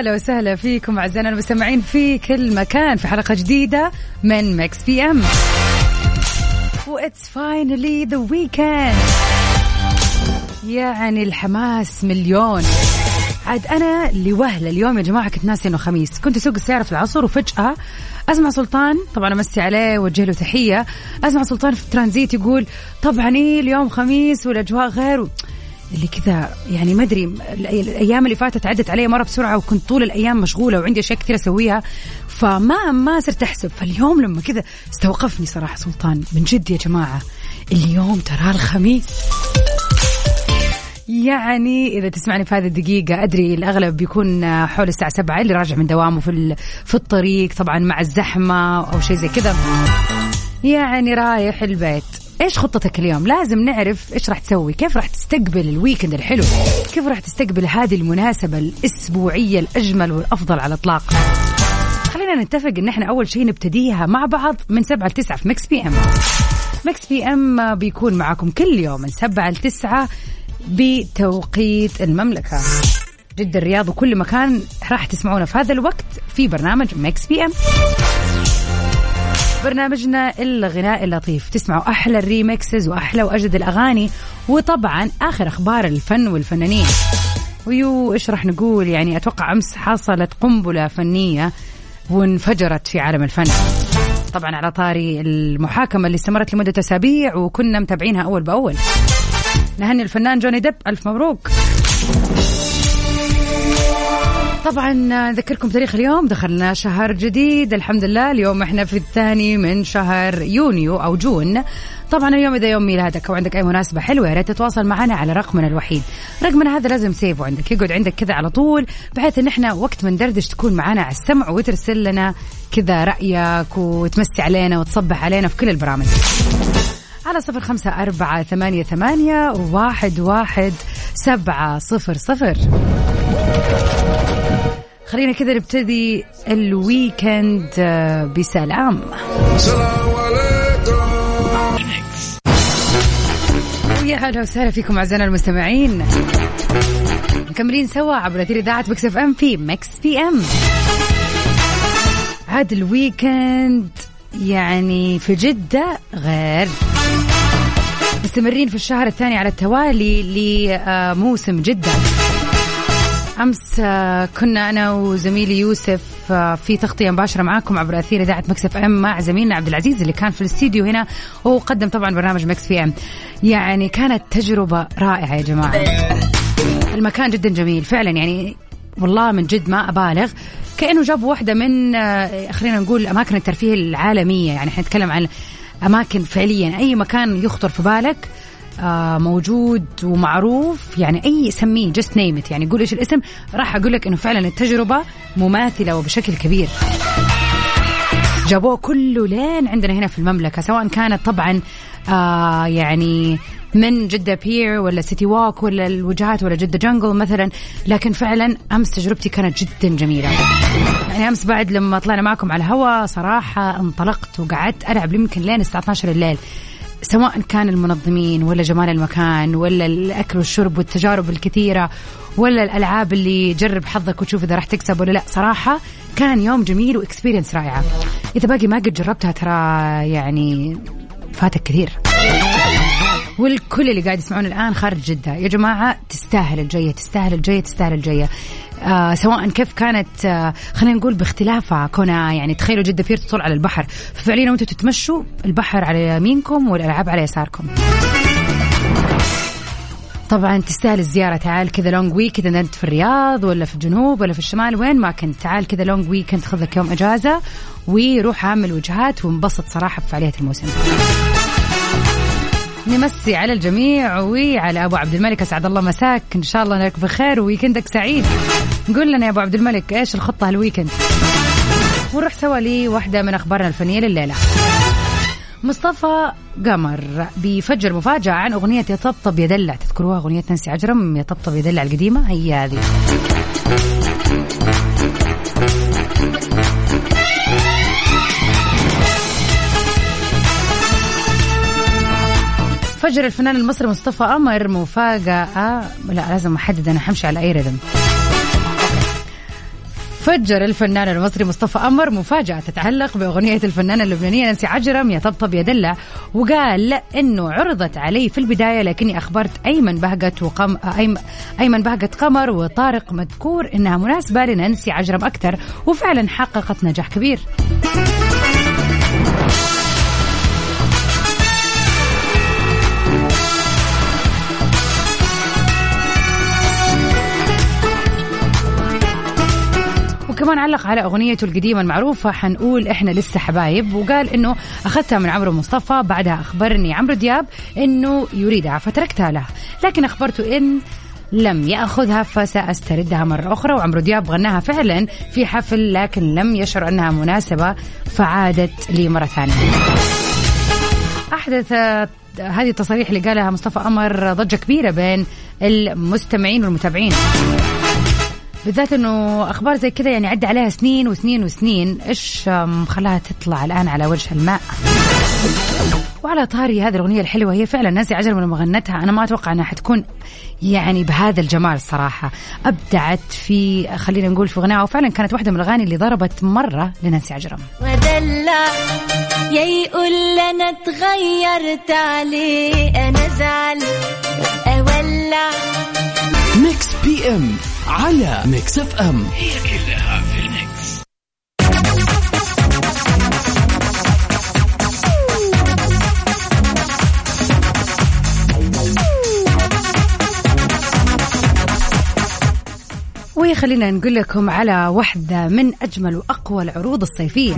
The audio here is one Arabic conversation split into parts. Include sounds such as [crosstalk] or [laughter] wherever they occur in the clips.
هلا وسهلا فيكم أعزائنا المستمعين في كل مكان في حلقة جديدة من Mix PM. what's finally the weekend يعني الحماس مليون. عاد أنا لوهلة اليوم يا جماعة كنت ناسي إنه خميس. كنت أسوق السيارة في العصر وفجأة أسمع سلطان طبعا أمسي عليه وجه له تحية أسمع سلطان في الترانزيت يقول طبعا إيه اليوم خميس والأجواء غير اللي كذا يعني ما أدري الأيام اللي فاتت عدت علي مرة بسرعة وكنت طول الأيام مشغولة وعندي أشياء كثير أسويها فما ما صرت أحسب. فاليوم لما كذا استوقفني صراحة سلطان من جد يا جماعة اليوم ترى الخميس. يعني إذا تسمعني في هذه الدقيقة أدري الأغلب بيكون حول الساعة سبعة اللي راجع من دوامه في في الطريق طبعا مع الزحمة أو شيء زي كذا. يعني رايح البيت. إيش خطتك اليوم؟ لازم نعرف إيش راح تسوي، كيف راح تستقبل الويكند الحلو، كيف راح تستقبل هذه المناسبة الأسبوعية الأجمل والأفضل على الإطلاق. خلينا نتفق إن إحنا أول شيء نبتديها مع بعض من سبعة لتسعة في Mix PM. Mix PM بيكون معاكم كل يوم من سبعة لتسعة بتوقيت المملكة. جدة الرياض وكل مكان راح تسمعونا في هذا الوقت في برنامج Mix PM. برنامجنا الغناء اللطيف. تسمعوا أحلى ال remixes وأحلى وأجد الأغاني وطبعا آخر أخبار الفن والفنانين. و you إيش راح نقول؟ يعني أتوقع أمس حصلت قنبلة فنية وانفجرت في عالم الفن. طبعا على طاري المحاكمة اللي استمرت لمدة أسابيع وكنا متابعينها أول بأول. نهني الفنان جوني ديب ألف مبروك. طبعا نذكركم تاريخ اليوم. دخلنا شهر جديد. الحمد لله اليوم إحنا في الثاني من شهر يونيو أو June. طبعا اليوم إذا يوم ميلادك أو عندك أي مناسبة حلوة يا ريت تتواصل معنا على رقمنا الوحيد. رقمنا هذا لازم سيفه عندك. يقعد عندك كذا على طول بحيث إن إحنا وقت ما ندردش تكون معنا على السمع وترسل لنا كذا رأيك وتمسي علينا وتصبح علينا في كل البرامج. على صفر خمسة أربعة ثمانية ثمانية واحد واحد سبعة صفر صفر. خلينا كذا نبتدي الويكند آه، بسلام. يا هلا وسهلا فيكم أعزائنا المستمعين. مكملين سوا عبر أثير إذاعة Mix FM في Mix PM. عاد ال weekend يعني في جدة غير. مستمرين في الشهر الثاني على التوالي لموسم جدة. أمس آه، كنا أنا وزميلي يوسف آه، في تغطية مباشرة معاكم عبر أثير إذاعة Mix FM مع زميلنا عبد العزيز اللي كان في الاستديو هنا وقدم طبعا برنامج Mix PM. يعني كانت تجربة رائعة يا جماعة. المكان جدا جميل فعلا يعني والله من جد ما أبالغ. كأنه جابوا واحدة من آه، خلينا نقول أماكن الترفيه العالمية. يعني إحنا نتكلم عن أماكن فعليا. أي مكان يخطر في بالك موجود ومعروف. يعني أي سميه just name يعني قول إيش الاسم راح أقول لك إنه فعلا التجربة مماثلة وبشكل كبير. جابوه كله لين عندنا هنا في المملكة سواء كانت طبعا آه يعني من جدة بير ولا سيتي ووك ولا الوجهات ولا جدة جنجل مثلا. لكن فعلا أمس تجربتي كانت جدا جميلة. يعني أمس بعد لما طلعنا معكم على الهواء صراحة انطلقت وقعدت ألعب يمكن لين الساعة 12 الليل. سواء كان المنظمين ولا جمال المكان ولا الأكل والشرب والتجارب الكثيرة ولا الألعاب اللي جرب حظك وتشوف إذا راح تكسب ولا لا. صراحة كان يوم جميل و experience رائعة. إذا باقي ما قد جربتها ترى يعني فاتك كثير. والكل اللي قاعد يسمعون الآن خارج جدة. يا جماعة تستاهل الجاية تستاهل الجاية تستاهل الجاية. آه سواء كيف كانت آه خلينا نقول باختلافها كونها يعني تخيلوا جدة fair تطل على البحر. ففعليا وأنتم تتمشوا البحر على يمينكم والألعاب على يساركم. طبعا تستاهل الزيارة. تعال كذا long week إذا أنت في الرياض ولا في الجنوب ولا في الشمال وين ما كنت. تعال كذا long week انت خذ لك يوم إجازة وروح عامل وجهات وانبسط صراحة بفعاليات الموسم. نمسي على الجميع وعلى أبو عبد الملك. أسعد الله مساك. إن شاء الله انك بخير وويكندك سعيد. قول لنا يا أبو عبد الملك إيش الخطة هالويكند؟ ونروح سوا لواحدة من أخبارنا الفنية لليلة. مصطفى قمر بيفجر مفاجأة عن أغنية يطبطب يدلع. تذكروها أغنية نانسي عجرم يطبطب يدلع القديمة؟ هي هذه. فجر الفنان المصري مصطفى قمر مفاجأة. لا لازم أحدد أنا حمشي على أي رذم فجر الفنان المصري مصطفى قمر مفاجأة تتعلق بأغنية الفنانة اللبنانية نانسي عجرم يا طبطب يا دلع وقال إنه عرضت علي في البداية لكني أخبرت أيمن بهجت وقم أيمن بهجت قمر وطارق مذكور إنها مناسبة لنانسي عجرم أكثر وفعلا حققت نجاح كبير. وكمان علق على أغنيته القديمة المعروفة حنقول إحنا لسه حبايب وقال إنه أخذتها من عمرو مصطفى بعدها أخبرني عمرو دياب إنه يريدها فتركتها له. لكن أخبرته إن لم يأخذها فسأستردها مرة أخرى وعمرو دياب غناها فعلا في حفل لكن لم يشعر أنها مناسبة فعادت لي مرة ثانية. أحدث هذه التصاريح اللي قالها مصطفى قمر ضجة كبيرة بين المستمعين والمتابعين. بالذات إنه أخبار زي كذا يعني عدى عليها سنين وسنين وسنين. إيش خلاها تطلع الآن على وجه الماء. وعلى طاري هذه الأغنية الحلوة هي فعلا ناسي عجل لما غنتها أنا ما أتوقع إنها حتكون يعني بهذا الجمال الصراحه أبدعت في خلينا نقول في غناها وفعلا كانت واحدة من الأغاني اللي ضربت مرة لنانسي عجرم. ودلع يا يقول أنا تغيرت عليه أنا زعل أولع. Mix PM على Mix FM. هي كلها في ال mix وخلينا نقول لكم على واحدة من أجمل وأقوى العروض الصيفية.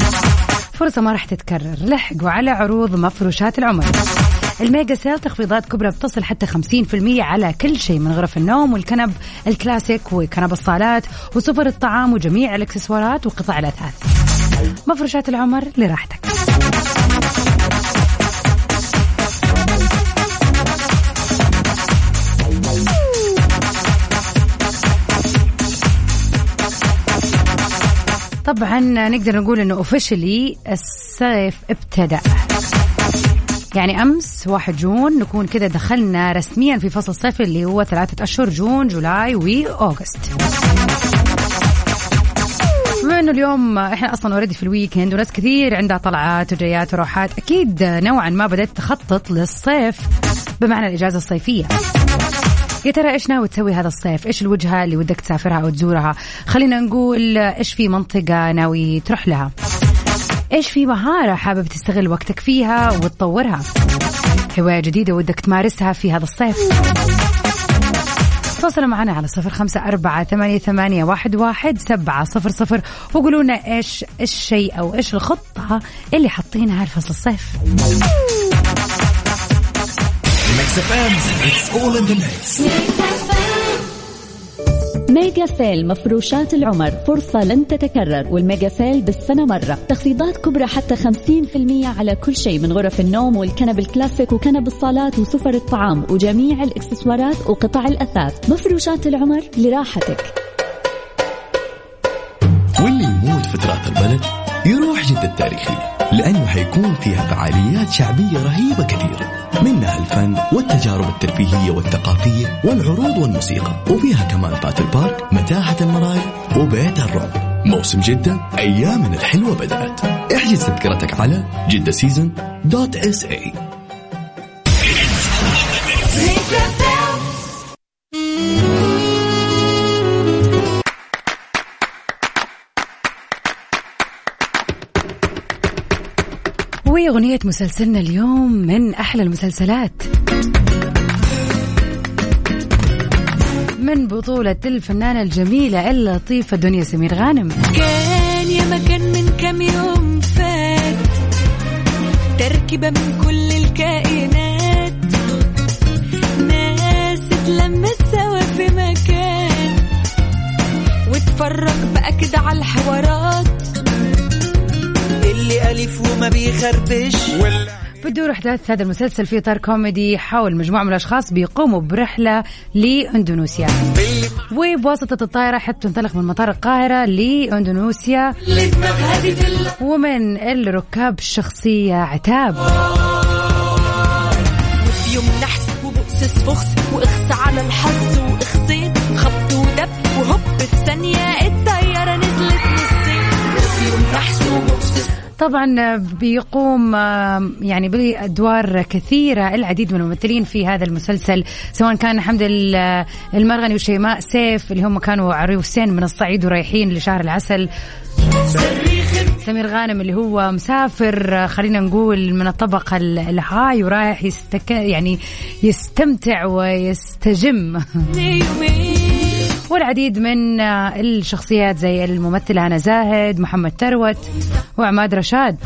فرصة ما راح تتكرر لحقوا على عروض مفروشات العمر. ال mega sale تخفيضات كبرى بتصل حتى 50% على كل شيء من غرف النوم والكنب الكلاسيك وكنب الصالات وسفر الطعام وجميع الإكسسوارات وقطع الأثاث. مفروشات العمر لراحتك. طبعا نقدر نقول إنه officially الصيف ابتدأ. يعني أمس 1 June نكون كذا دخلنا رسميا في فصل الصيف اللي هو ثلاثة أشهر June July و August بما إنه اليوم إحنا أصلا already في ال weekend وناس كثير عندها طلعات وجيات وروحات أكيد نوعا ما بدأت تخطط للصيف بمعنى الإجازة الصيفية يا ترى إيش ناوي تسوي هذا الصيف؟ إيش الوجهة اللي ودك تسافرها أو تزورها؟ خلينا نقول إيش في منطقة ناوي تروح لها؟ إيش في مهارة حابب تستغل وقتك فيها وتطورها؟ هواية جديدة ودك تمارسها في هذا الصيف؟ تواصلوا معنا على صفر خمسة أربعة ثمانية, ثمانية واحد, واحد سبعة صفر صفر وقولوا لنا إيش الشيء أو إيش الخطة اللي حاطينها لفصل الصيف. mega sale مفروشات العمر فرصة لن تتكرر وال mega sale بالسنة مرة. تخفيضات كبرى حتى 50% على كل شيء من غرف النوم والكنب الكلاسيك وكنب الصالات وسفر الطعام وجميع الإكسسوارات وقطع الأثاث. مفروشات العمر لراحتك. واللي يموت في البلد يروح جدة التاريخية لأنه حيكون فيها فعاليات شعبية رهيبة كثيرة منها الفن والتجارب الترفيهية والثقافية والعروض والموسيقى وفيها كمان battle park متاهة المراي وبيت الرعب. موسم جدة أيامنا الحلوة بدأت. احجز تذكرتك على Jeddah Season dot SA أغنية مسلسلنا اليوم من أحلى المسلسلات. من بطولة الفنانة الجميلة اللطيفة دنيا سمير غانم. كان يا مكان من كم يوم فات تركيبة من كل الكائنات. ناس اتلمت سوا في مكان واتفرج بقى كده على الحوارات. اللي أليف وما بيخربش. بتدور أحداث هذا المسلسل في إطار كوميدي حول مجموعة من الأشخاص بيقوموا برحلة لإندونيسيا. وبواسطة الطائرة حتى تنطلق من مطار القاهرة لإندونيسيا. ومن الركاب الشخصية عتاب. يوم نحس وبؤسس فخس وإخس على الحظ واخصيت خبط ودب وهوب في ثانية الطيارة طبعا بيقوم آه، يعني بأدوار كثيرة العديد من الممثلين في هذا المسلسل سواء كان حمد ال- المرغني وشيماء سيف اللي هم كانوا عريوسين من الصعيد ورايحين لشهر العسل. سمير غانم اللي هو مسافر آه، خلينا نقول من الطبقة ال- ال high ورايح يست يعني يستمتع ويستجم. [laughs] والعديد من آه، الشخصيات زي الممثلة هنا زاهد محمد تروت وعماد رشاد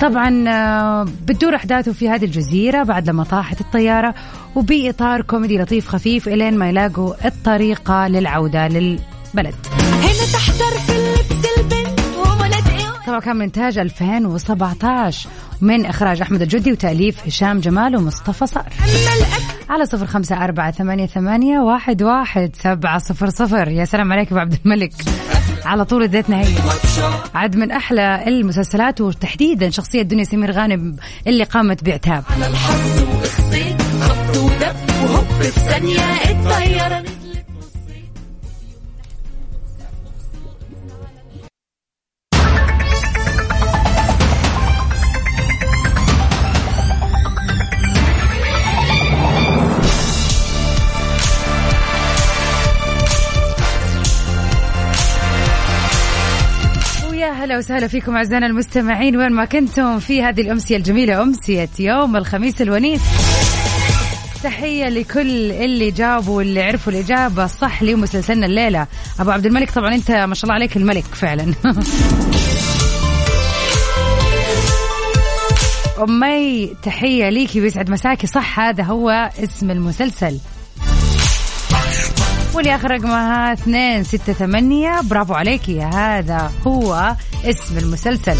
طبعا آه، بتدور أحداثه في هذه الجزيرة بعد لما طاحت الطيارة وبإطار كوميدي لطيف خفيف إلين ما يلاقوا الطريقة للعودة للبلد. هنا تحتر في اللبس البنت طبعا كان من انتاج 2017 من إخراج أحمد الجدي وتأليف هشام جمال ومصطفى صقر. على صفر خمسة أربعة ثمانية, ثمانية واحد, واحد سبعة صفر صفر. يا سلام عليك أبو عبد الملك. على طول اديتنا هي عاد من أحلى المسلسلات وتحديدا شخصية دنيا سمير غانم اللي قامت بعتاب هلا وسهلا فيكم أعزائنا المستمعين وين ما كنتم في هذه الأمسية الجميلة أمسية يوم الخميس الونيس. تحية لكل اللي جابوا واللي عرفوا الإجابة الصح لمسلسلنا الليلة. أبو عبد الملك طبعا أنت ما شاء الله عليك الملك فعلا. [laughs] أمي تحية ليكي ويسعد مساكي. صح هذا هو اسم المسلسل. واللي آخر رقمها 268 برافو عليكي. هذا هو اسم المسلسل.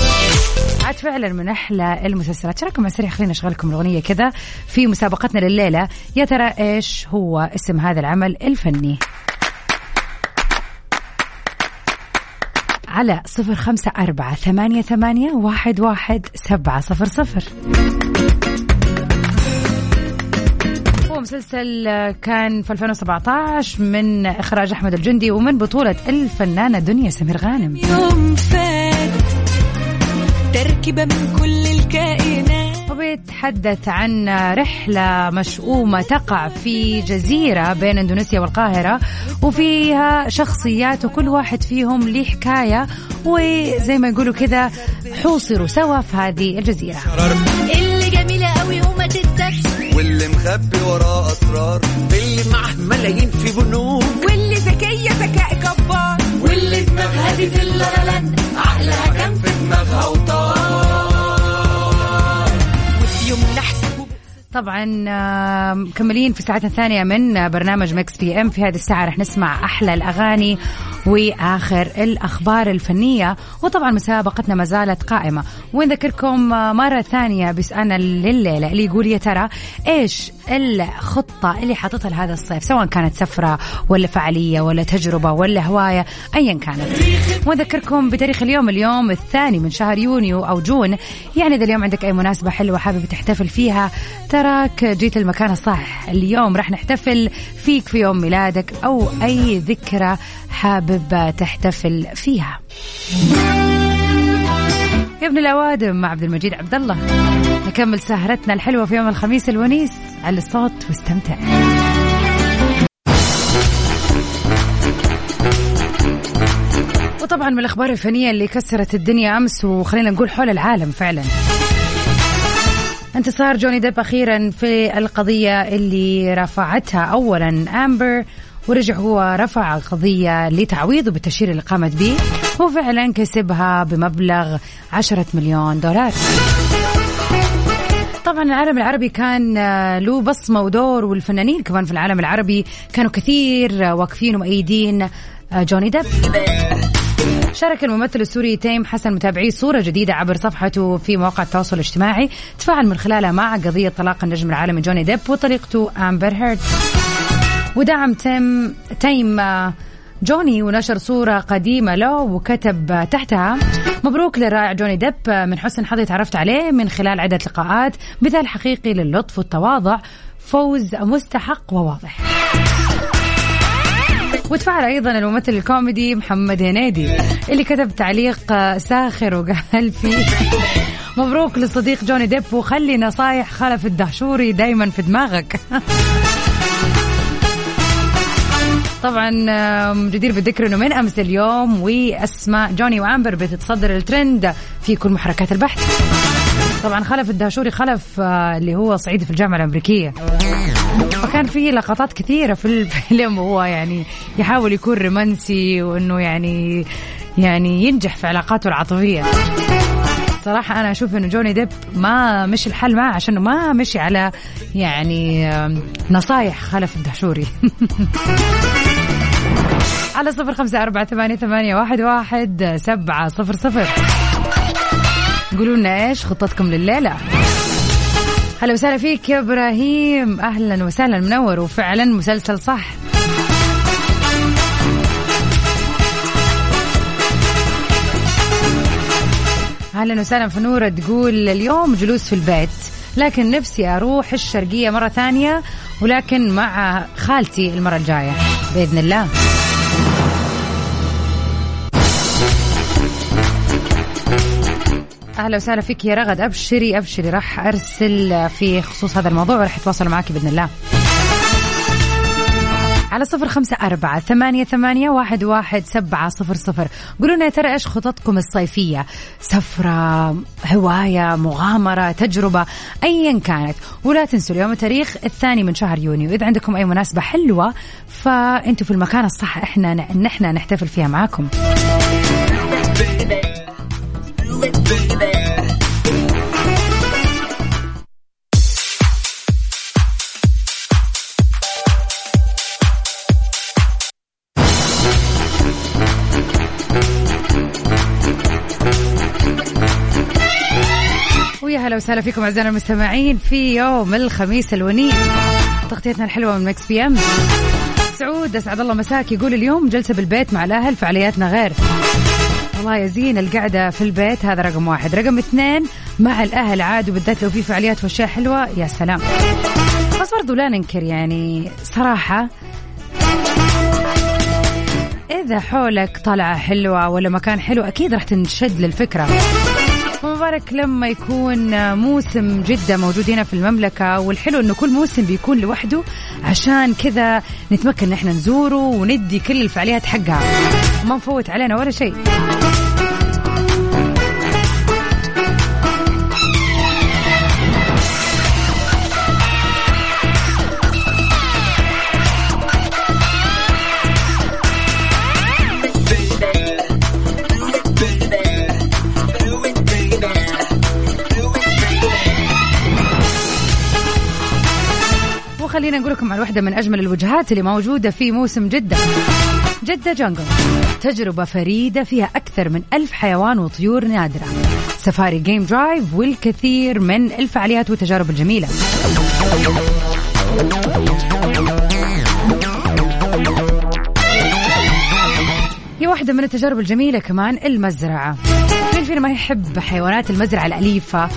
عاد فعلا من أحلى المسلسلات. شاركوا مع سريع؟ خلينا اشغلكم الأغنية كذا. في مسابقتنا لليلة. يا ترى إيش هو اسم هذا العمل الفني؟ على صفر خمسة أربعة ثمانية, ثمانية واحد, واحد سبعة صفر صفر. هو مسلسل كان في 2017 من إخراج أحمد الجندي ومن بطولة الفنانة دنيا سمير غانم. يوم فات تركيبة من كل الكائنات. وبيتحدث عن رحلة مشؤومة تقع في جزيرة بين إندونيسيا والقاهرة وفيها شخصيات وكل واحد فيهم له حكاية وزي ما يقولوا كذا حوصروا سوا في هذه الجزيرة. اللي جميلة قوي مخبي وراه أسرار. اللي معاه ملايين في بنوك. واللي ذكية ذكاء جبار. واللي دماغها دي في اللالند عقلها كان في دماغها وطار. وفي يوم طبعا مكملين في الساعة الثانية من برنامج Mix PM. في هذه الساعة رح نسمع أحلى الأغاني وآخر الأخبار الفنية. وطبعا مسابقتنا ما زالت قائمة. ونذكركم آه، مرة ثانية بسؤالنا لليلة اللي يقول يا ترى إيش الخطة اللي حاططها لهذا الصيف سواء كانت سفرة ولا فعالية ولا تجربة ولا هواية أيا كانت. ونذكركم بتاريخ اليوم اليوم الثاني من شهر يونيو أو June. يعني إذا اليوم عندك أي مناسبة حلوة حابب تحتفل فيها تراك جيت المكان الصح. اليوم راح نحتفل فيك في يوم ميلادك أو أي ذكرى حابب تحتفل فيها. ابن الأوادم مع عبد المجيد عبد الله نكمل سهرتنا الحلوة في يوم الخميس الونيس على الصوت واستمتع. وطبعا من الأخبار الفنية اللي كسرت الدنيا أمس وخلينا نقول حول العالم فعلا. انتصار جوني ديب أخيرا في القضية اللي رفعتها أولا أمبر ورجع هو رفع قضية لتعويضه بالتشهير اللي قامت به. وفعلا كسبها بمبلغ عشرة مليون دولار. طبعا العالم العربي كان آه، له بصمة ودور والفنانين كمان في العالم العربي كانوا كثير آه، واقفين ومؤيدين آه، جوني ديب. شارك الممثل السوري تيم حسن متابعيه صورة جديدة عبر صفحته في مواقع التواصل الاجتماعي. تفاعل من خلالها مع قضية طلاق النجم العالمي جوني ديب وطليقته أمبر هيرد. ودعم تيم تيم جوني ونشر صورة قديمة له وكتب تحتها. مبروك للرائع جوني ديب من حسن حظي تعرفت عليه من خلال عدة لقاءات. مثال حقيقي للطف والتواضع فوز مستحق وواضح. وتفاعل أيضا الممثل الكوميدي محمد هنيدي اللي كتب تعليق ساخر وقال فيه مبروك للصديق جوني ديب وخلي نصايح خلف الدهشوري دايما في دماغك. [laughs] طبعا جدير بالذكر إنه من أمس اليوم وأسماء جوني وأمبر بتتصدر الترند في كل محركات البحث. طبعا خلف الدهشوري خلف آه، اللي هو صعيدي في الجامعة الأمريكية. فكان في لقطات كثيرة في الفيلم وهو يعني يحاول يكون رومانسي وإنه يعني يعني ينجح في علاقاته العاطفية. صراحة أنا أشوف إنه جوني ديب ما مشي الحل معه عشان ما مشي على يعني نصايح خلف الدهشوري. [laughs] على صفر خمسة أربعة ثمانية, ثمانية واحد, واحد سبعة صفر صفر. قولوا لنا إيش خطتكم لليلة. هلا وسهلا فيك يا إبراهيم. أهلا وسهلا منور وفعلا مسلسل صح. أهلا وسهلا فنورة تقول اليوم جلوس في البيت لكن نفسي أروح الشرقية مرة ثانية ولكن مع خالتي المرة الجاية بإذن الله. أهلا وسهلا فيك يا رغد. أبشري أبشري. راح أرسل في خصوص هذا الموضوع وراح أتواصل معك بإذن الله. على صفر خمسة أربعة ثمانية, ثمانية واحد, واحد سبعة صفر صفر. قولوا لنا يا ترى إيش خططكم الصيفية؟ سفرة هواية مغامرة تجربة أيا كانت. ولا تنسوا اليوم التاريخ الثاني من شهر يونيو. إذا عندكم أي مناسبة حلوة فأنتوا في المكان الصح إحنا نحن نحتفل فيها معاكم. هلا وسهلا فيكم أعزائنا المستمعين في يوم الخميس الونيس. تغطيتنا الحلوة من Mix PM. سعود أسعد الله مساك. يقول اليوم جلسة بالبيت مع الأهل فعالياتنا غير. والله يا زين القعدة في البيت هذا رقم واحد. رقم اثنين مع الأهل عاد وبالذات لو في فعاليات وأشياء حلوة يا سلام. بس برضو لا ننكر يعني صراحة إذا جولك طلعة حلوة ولا مكان حلو أكيد راح تنشد للفكرة. مبارك لما يكون موسم جدة موجود هنا في المملكة والحلو إنه كل موسم بيكون لوحده عشان كذا نتمكن إن إحنا نزوره وندي كل الفعاليات حقها. ما نفوت علينا ولا شيء. على واحدة من أجمل الوجهات اللي موجودة في موسم جدة. جدة Jungle تجربة فريدة فيها أكثر من ألف حيوان وطيور نادرة. سفاري game drive والكثير من الفعاليات والتجارب الجميلة. هي واحدة من التجارب الجميلة كمان المزرعة. مين فينا ما يحب حيوانات المزرعة الأليفة؟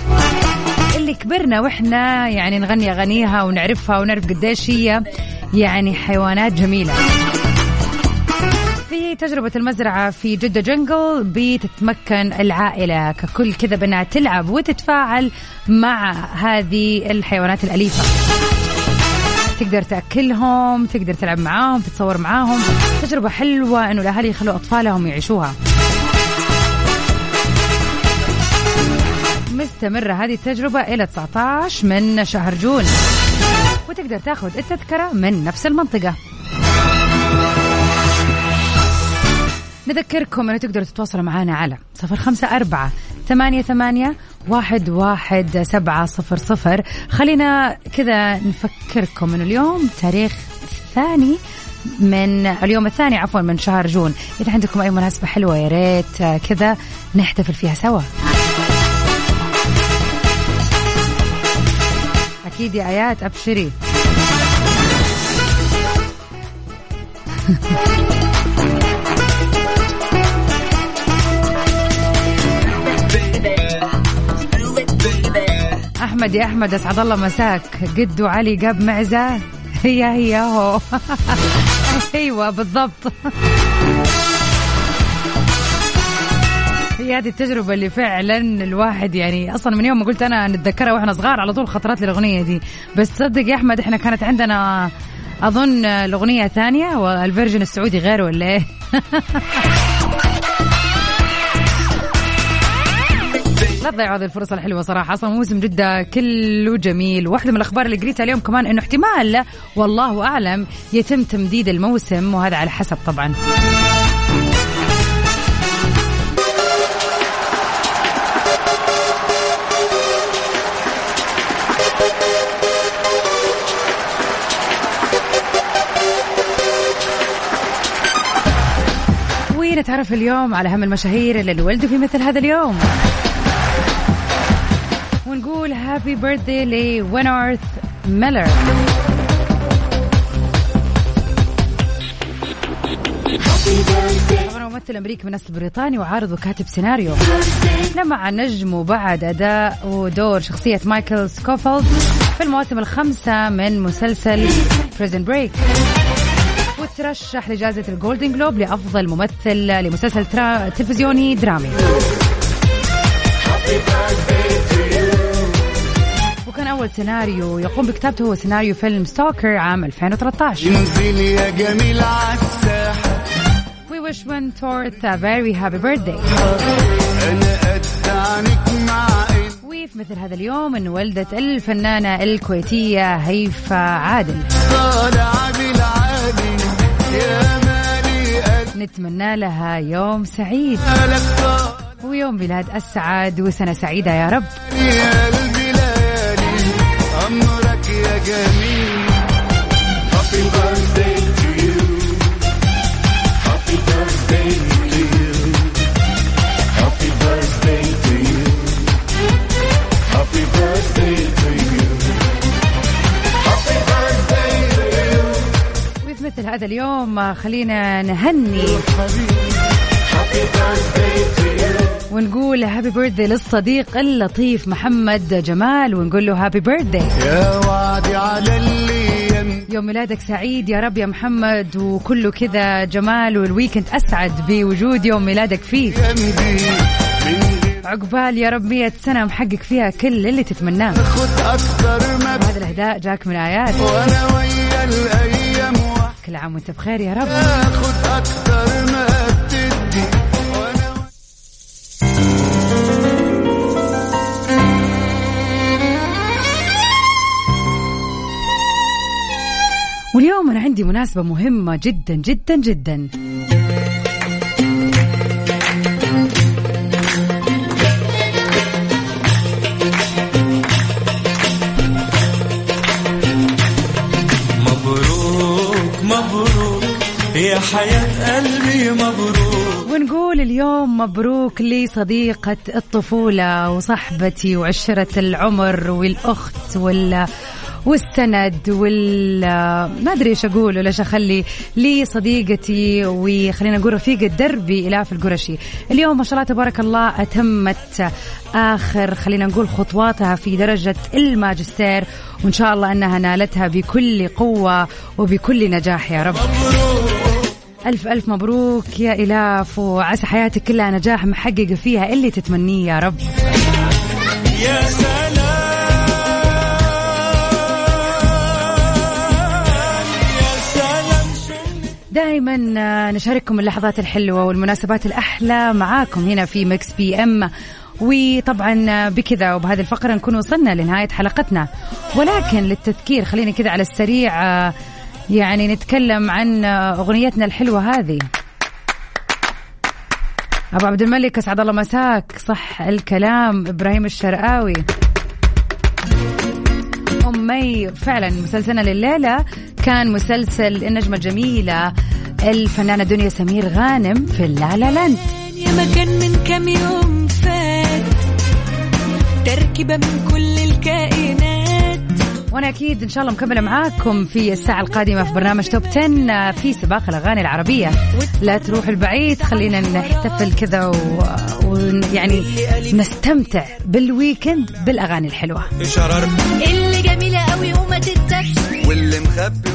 اللي كبرنا وإحنا يعني نغني أغانيها ونعرفها ونعرف قديش هي يعني حيوانات جميلة. في تجربة المزرعة في جدة جنجل بتتمكن العائلة. ككل كذا بأنها تلعب وتتفاعل مع هذه الحيوانات الأليفة. تقدر تأكلهم تقدر تلعب معاهم تتصور معاهم. تجربة حلوة أنه الأهالي يخلوا أطفالهم يعيشوها. مستمرة هذه التجربة إلى 19 من شهر جون. وتقدر تاخذ التذكرة من نفس المنطقة. نذكركم أنه تقدروا تتواصلوا معنا على صفر خمسة أربعة ثمانية ثمانية واحد واحد سبعة صفر صفر. خلينا كذا نفكركم أنه اليوم تاريخ الثاني من اليوم الثاني عفوا من شهر جون. إذا عندكم أي مناسبة حلوة يا ريت كذا نحتفل فيها سوا. أكيد يا آيات أبشري. أحمد يا أحمد أسعد الله مساك. قد علي جاب معزة. هي هي هو. [laughs] أيوه بالضبط. هي هذه التجربة اللي فعلا الواحد يعني أصلا من يوم ما قلت أنا نتذكرها وإحنا صغار على طول خطرت لي الاغنية دي. بس تصدق يا أحمد إحنا كانت عندنا أظن الأغنية ثانية والفيرجن السعودي غير ولا إيه؟ [laughs] لا تضيعوا هذه الفرصة الحلوة صراحة. أصلا موسم جدة كله جميل. واحدة من الأخبار اللي قريتها اليوم كمان إنه احتمال والله أعلم يتم تمديد الموسم وهذا على حسب طبعا. ونتعرف اليوم على أهم المشاهير اللي ولدوا في مثل هذا اليوم. ونقول happy birthday ل وينتورث ميلر طبعا ممثل أمريكي من أصل بريطاني وعارض وكاتب سيناريو. لمع نجمه بعد أداء ودور شخصية مايكل سكوفيلد في المواسم الخمسه من مسلسل Prison Break وترشح لجائزة ال Golden Globe لأفضل ممثل لمسلسل ترا... تلفزيوني درامي. وكان أول سيناريو يقوم بكتابته هو سيناريو فيلم Stoker عام 2013 انزل يا جميل عالساحة We wish Wentworth a very happy birthday. أنا قد عنك مع مثل هذا اليوم انولدت الفنانة الكويتية هيفا عادل. نتمنى لها يوم سعيد. ويوم ميلاد أسعد وسنة سعيدة يا رب. Happy birthday to you. Happy birthday to you. مثل هذا اليوم. خلينا نهني ونقول happy birthday للصديق اللطيف محمد جمال ونقول له happy birthday يا وعدي على اللي يوم ميلادك سعيد يا رب يا محمد وكله كذا جمال وال weekend أسعد بوجود يوم ميلادك فيه. عقبال يا رب مية سنة محقق فيها كل اللي تتمناه. هذا الأهداء جاك من آيات وأنا ويا كل عام وأنت بخير يا رب. أكتر ما بتدي واليوم أنا عندي مناسبة مهمة جدا جدا جدا. يا حياة قلبي مبروك. ونقول اليوم مبروك لصديقة الطفولة وصحبتي وعشرة العمر والأخت وال والسند وال ما أدري إيش أقول ولا إيش أخلي لي صديقتي وخلينا نقول رفيقة دربي إلاف القرشي. اليوم ما شاء الله تبارك الله أتمت آخر خلينا نقول خطواتها في درجة الماجستير وإن شاء الله أنها نالتها بكل قوة وبكل نجاح يا رب. ألف ألف مبروك يا إلاف وعسى حياتك كلها نجاح محققة فيها اللي تتمنيه يا رب. يا سلام. يا سلام دائما نشارككم اللحظات الحلوة والمناسبات الأحلى معاكم هنا في مكس بي أم. وطبعا بكذا وبهذه الفقرة نكون وصلنا لنهاية حلقتنا. ولكن للتذكير خليني كذا على السريع يعني نتكلم عن أغنيتنا الحلوة هذه. أبو عبد الملك أسعد الله مساك. صح الكلام. إبراهيم الشرقاوي. أمي فعلا مسلسلنا لليلة كان مسلسل النجمة الجميلة الفنانة دنيا سمير غانم في لا لا لاند. يا مكان من كام يوم فات تركيبة من كل الكائنات. وأنا أكيد إن شاء الله مكملة معاكم في الساعة القادمة في برنامج توب 10 في سباق الأغاني العربية. لا تروح البعيد خلينا نحتفل كذا ويعني نستمتع بالويكند بالأغاني الحلوة. اللي جميلة قوي وما تتسكش واللي مخبي